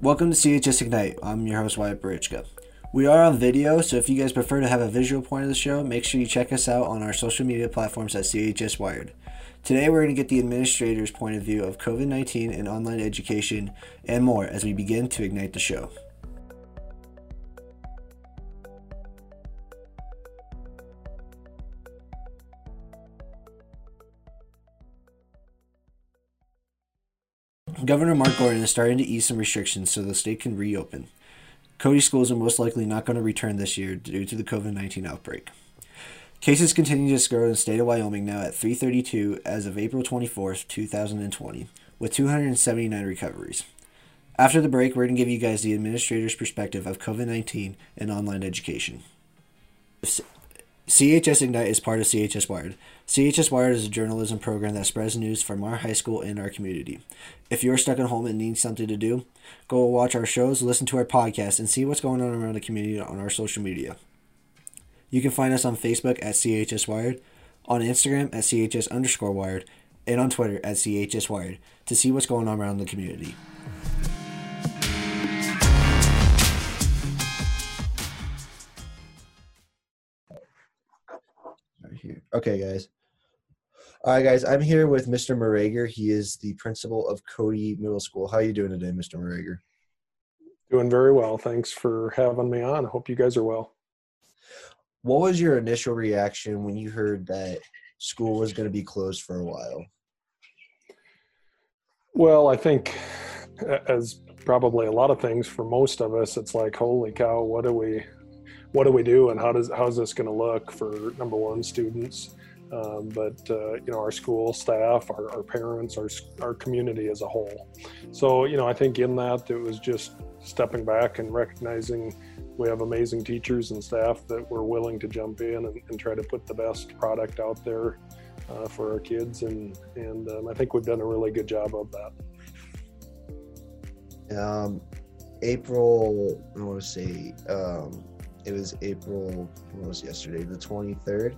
Welcome to CHS Ignite. I'm your host, Wyatt Burichka. We are on video, so if you guys prefer to have a visual point of the show, make sure you check us out on our social media platforms at CHS Wired. Today, we're going to get the administrator's point of view of COVID 19 and online education and more as we begin to ignite the show. Governor Mark Gordon is starting to ease some restrictions so the state can reopen. Cody schools are most likely not going to return this year due to the COVID 19 outbreak. Cases continue to grow in the state of Wyoming now at 332 as of April 24th, 2020, with 279 recoveries. After the break, we're going to give you guys the administrator's perspective of COVID 19 and online education. CHS Ignite is part of CHS Wired. CHS Wired is a journalism program that spreads news from our high school and our community. If you're stuck at home and need something to do, go watch our shows, listen to our podcast, and see what's going on around the community on our social media. You can find us on Facebook at CHS Wired, on Instagram at CHS underscore Wired, and on Twitter at CHS Wired to see what's going on around the community. Okay, guys. All right, guys. I'm here with Mr. Merager. He is the principal of Cody Middle School. How are you doing today, Mr. Merager? Doing very well. Thanks for having me on. I hope you guys are well. What was your initial reaction when you heard that school was going to be closed for a while? Well, I think as probably a lot of things for most of us, it's like, holy cow, what do we, what do we do, and how does how's this going to look for number one students, um, but uh, you know our school staff, our, our parents, our our community as a whole. So you know, I think in that it was just stepping back and recognizing we have amazing teachers and staff that were willing to jump in and, and try to put the best product out there uh, for our kids, and and um, I think we've done a really good job of that. Um, April, I want to say, um, it was April. What was yesterday? The twenty third.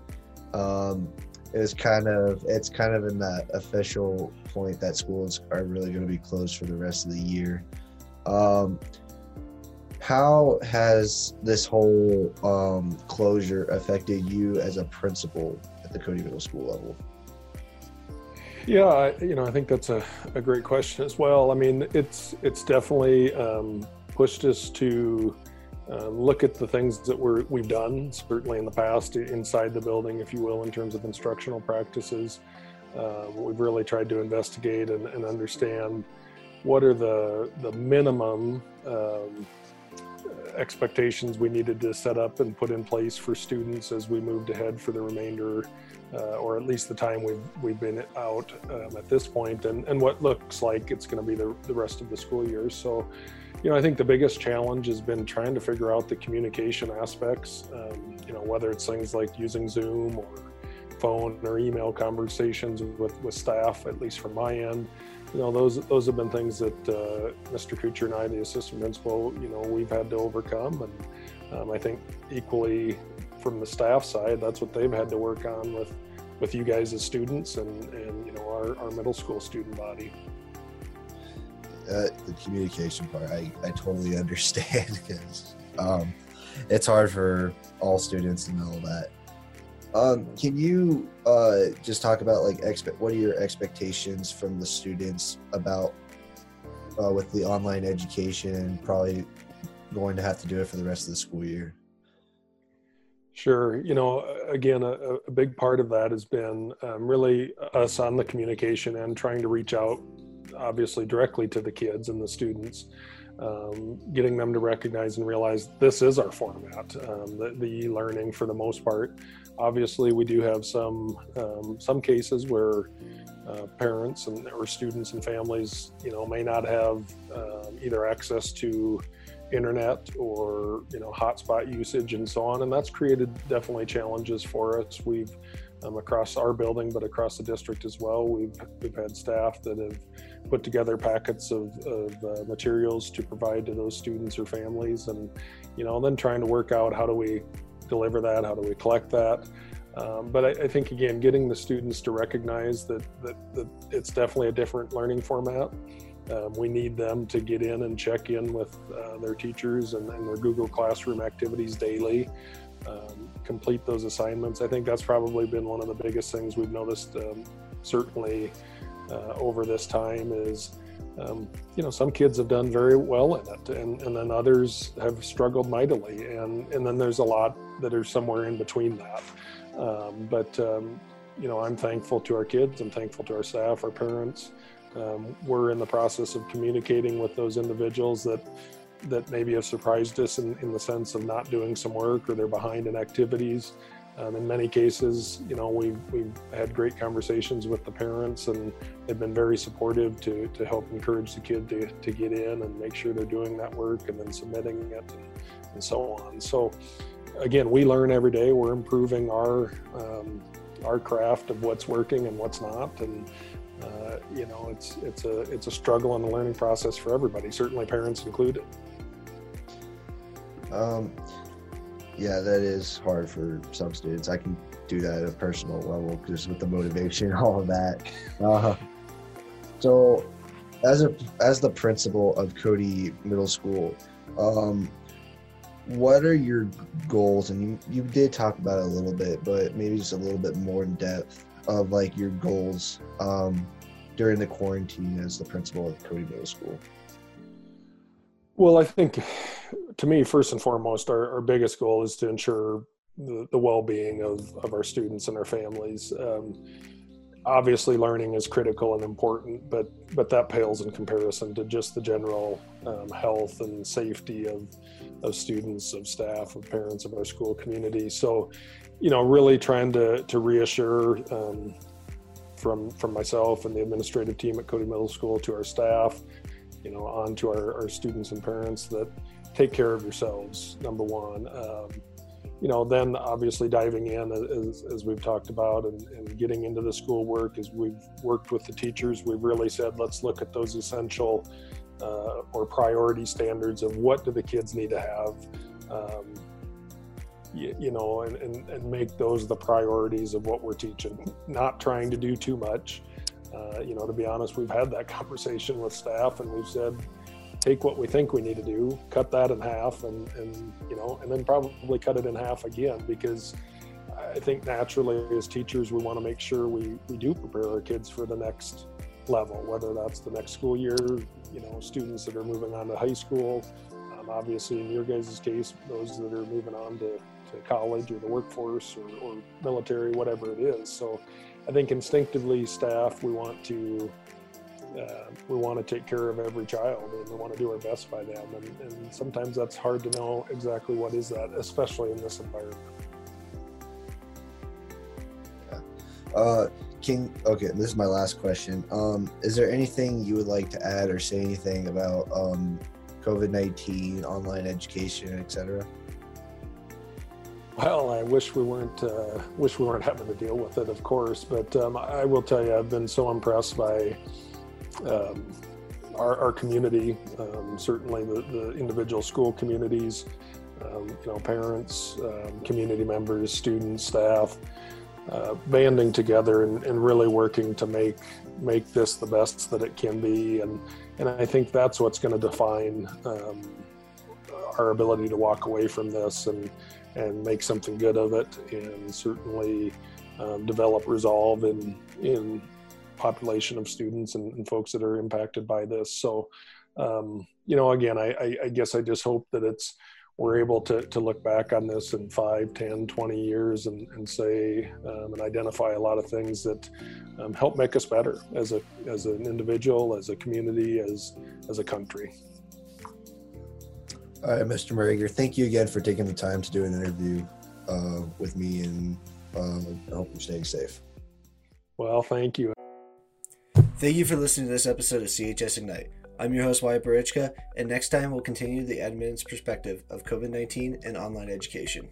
Um, it was kind of it's kind of in that official point that schools are really going to be closed for the rest of the year. Um, how has this whole um, closure affected you as a principal at the Cody Middle School level? Yeah, you know, I think that's a, a great question as well. I mean, it's it's definitely um, pushed us to um, look at the things that we're, we've done, certainly in the past, inside the building, if you will, in terms of instructional practices. Uh, we've really tried to investigate and, and, understand what are the, the minimum um, expectations we needed to set up and put in place for students as we moved ahead for the remainder, uh, or at least the time we've, we've been out um, at this point, and, and what looks like it's going to be the, the rest of the school year. So, you know, I think the biggest challenge has been trying to figure out the communication aspects. Um, you know, whether it's things like using Zoom or phone or email conversations with, with staff, at least from my end. You know, those those have been things that uh, Mr. Kucher and I, the assistant principal, you know, we've had to overcome. And um, I think equally from the staff side, that's what they've had to work on with with you guys as students and, and you know our, our middle school student body uh, the communication part, I, I totally understand because um, it's hard for all students to know that. Um, can you uh, just talk about like expect what are your expectations from the students about uh, with the online education probably going to have to do it for the rest of the school year? Sure. You know, again, a, a big part of that has been um, really us on the communication and trying to reach out obviously directly to the kids and the students, um, getting them to recognize and realize this is our format, um, the, the e-learning for the most part. Obviously, we do have some um, some cases where uh, parents and or students and families, you know, may not have um, either access to internet or you know hotspot usage and so on, and that's created definitely challenges for us. We've um, across our building, but across the district as well. We've we've had staff that have put together packets of, of uh, materials to provide to those students or families, and you know, then trying to work out how do we deliver that, how do we collect that. Um, but I, I, think again, getting the students to recognize that, that that it's definitely a different learning format. Um, we need them to get in and check in with uh, their teachers and, and, their Google Classroom activities daily, um, complete those assignments. I think that's probably been one of the biggest things we've noticed, um, certainly uh, over this time, is um, you know some kids have done very well in it, and, and then others have struggled mightily, and and then there's a lot that are somewhere in between that. Um, but um, you know, I'm thankful to our kids. I'm thankful to our staff, our parents. Um, we're in the process of communicating with those individuals that that maybe have surprised us in, in the sense of not doing some work or they're behind in activities. Um, in many cases, you know, we've, we've had great conversations with the parents and they've been very supportive to, to help encourage the kid to, to get in and make sure they're doing that work and then submitting it and, and so on. So again, we learn every day. We're improving our, um, our craft of what's working and what's not. And uh, you know, it's it's a it's a struggle and a learning process for everybody, certainly parents included. Um, yeah, that is hard for some students. I can do that at a personal level because with the motivation, all of that. Uh, so, as a as the principal of Cody Middle School, um, what are your goals? And you you did talk about it a little bit, but maybe just a little bit more in depth of like your goals um, during the quarantine as the principal of Cody Middle School? Well, I think to me, first and foremost, our, our biggest goal is to ensure the, the well-being of, of our students and their families. Um, obviously, learning is critical and important, but but that pales in comparison to just the general um, health and safety of of students, of staff, of parents, of our school community. So, you know, really trying to to reassure um, from from myself and the administrative team at Cody Middle School to our staff, you know, on to our, our students and parents that take care of yourselves. Number one. Um, you know, then obviously diving in as, as we've talked about and, and, getting into the school work as we've worked with the teachers, we've really said, let's look at those essential uh, or priority standards of what do the kids need to have um, you, you know, and, and, and make those the priorities of what we're teaching, not trying to do too much. Uh, you know, to be honest, we've had that conversation with staff and we've said, take what we think we need to do, cut that in half, and, and you know, and then probably cut it in half again because I think naturally as teachers, we want to make sure we, we do prepare our kids for the next level, whether that's the next school year, you know, students that are moving on to high school, um, obviously in your guys' case, those that are moving on to to college or the workforce or, or military, whatever it is. So I think instinctively, staff, we want to uh, we want to take care of every child and we want to do our best by them. And, and sometimes that's hard to know exactly what is that, especially in this environment. Uh, King, okay, this is my last question. Um, is there anything you would like to add or say anything about um, COVID 19, online education, etc.? Well, I wish we weren't uh, wish we weren't having to deal with it, of course. But um, I will tell you, I've been so impressed by um, our, our, community. Um, certainly, the, the, individual school communities, um, you know, parents, um, community members, students, staff, uh, banding together and, and, really working to make make this the best that it can be. And and I think that's what's going to define um, our ability to walk away from this and and make something good of it, and certainly um, develop resolve in in population of students and, and, folks that are impacted by this. So, um, you know, again, I, I, I, guess I just hope that it's we're able to, to look back on this in 5, 10, 20 years and, and say um, and identify a lot of things that um, help make us better as a as an individual, as a community, as as a country. All right, Mr. Merager, thank you again for taking the time to do an interview uh, with me, and uh, I hope you're staying safe. Well, thank you. Thank you for listening to this episode of CHS Ignite. I'm your host, Wyatt Burichka, and next time we'll continue the admin's perspective of COVID 19 and online education.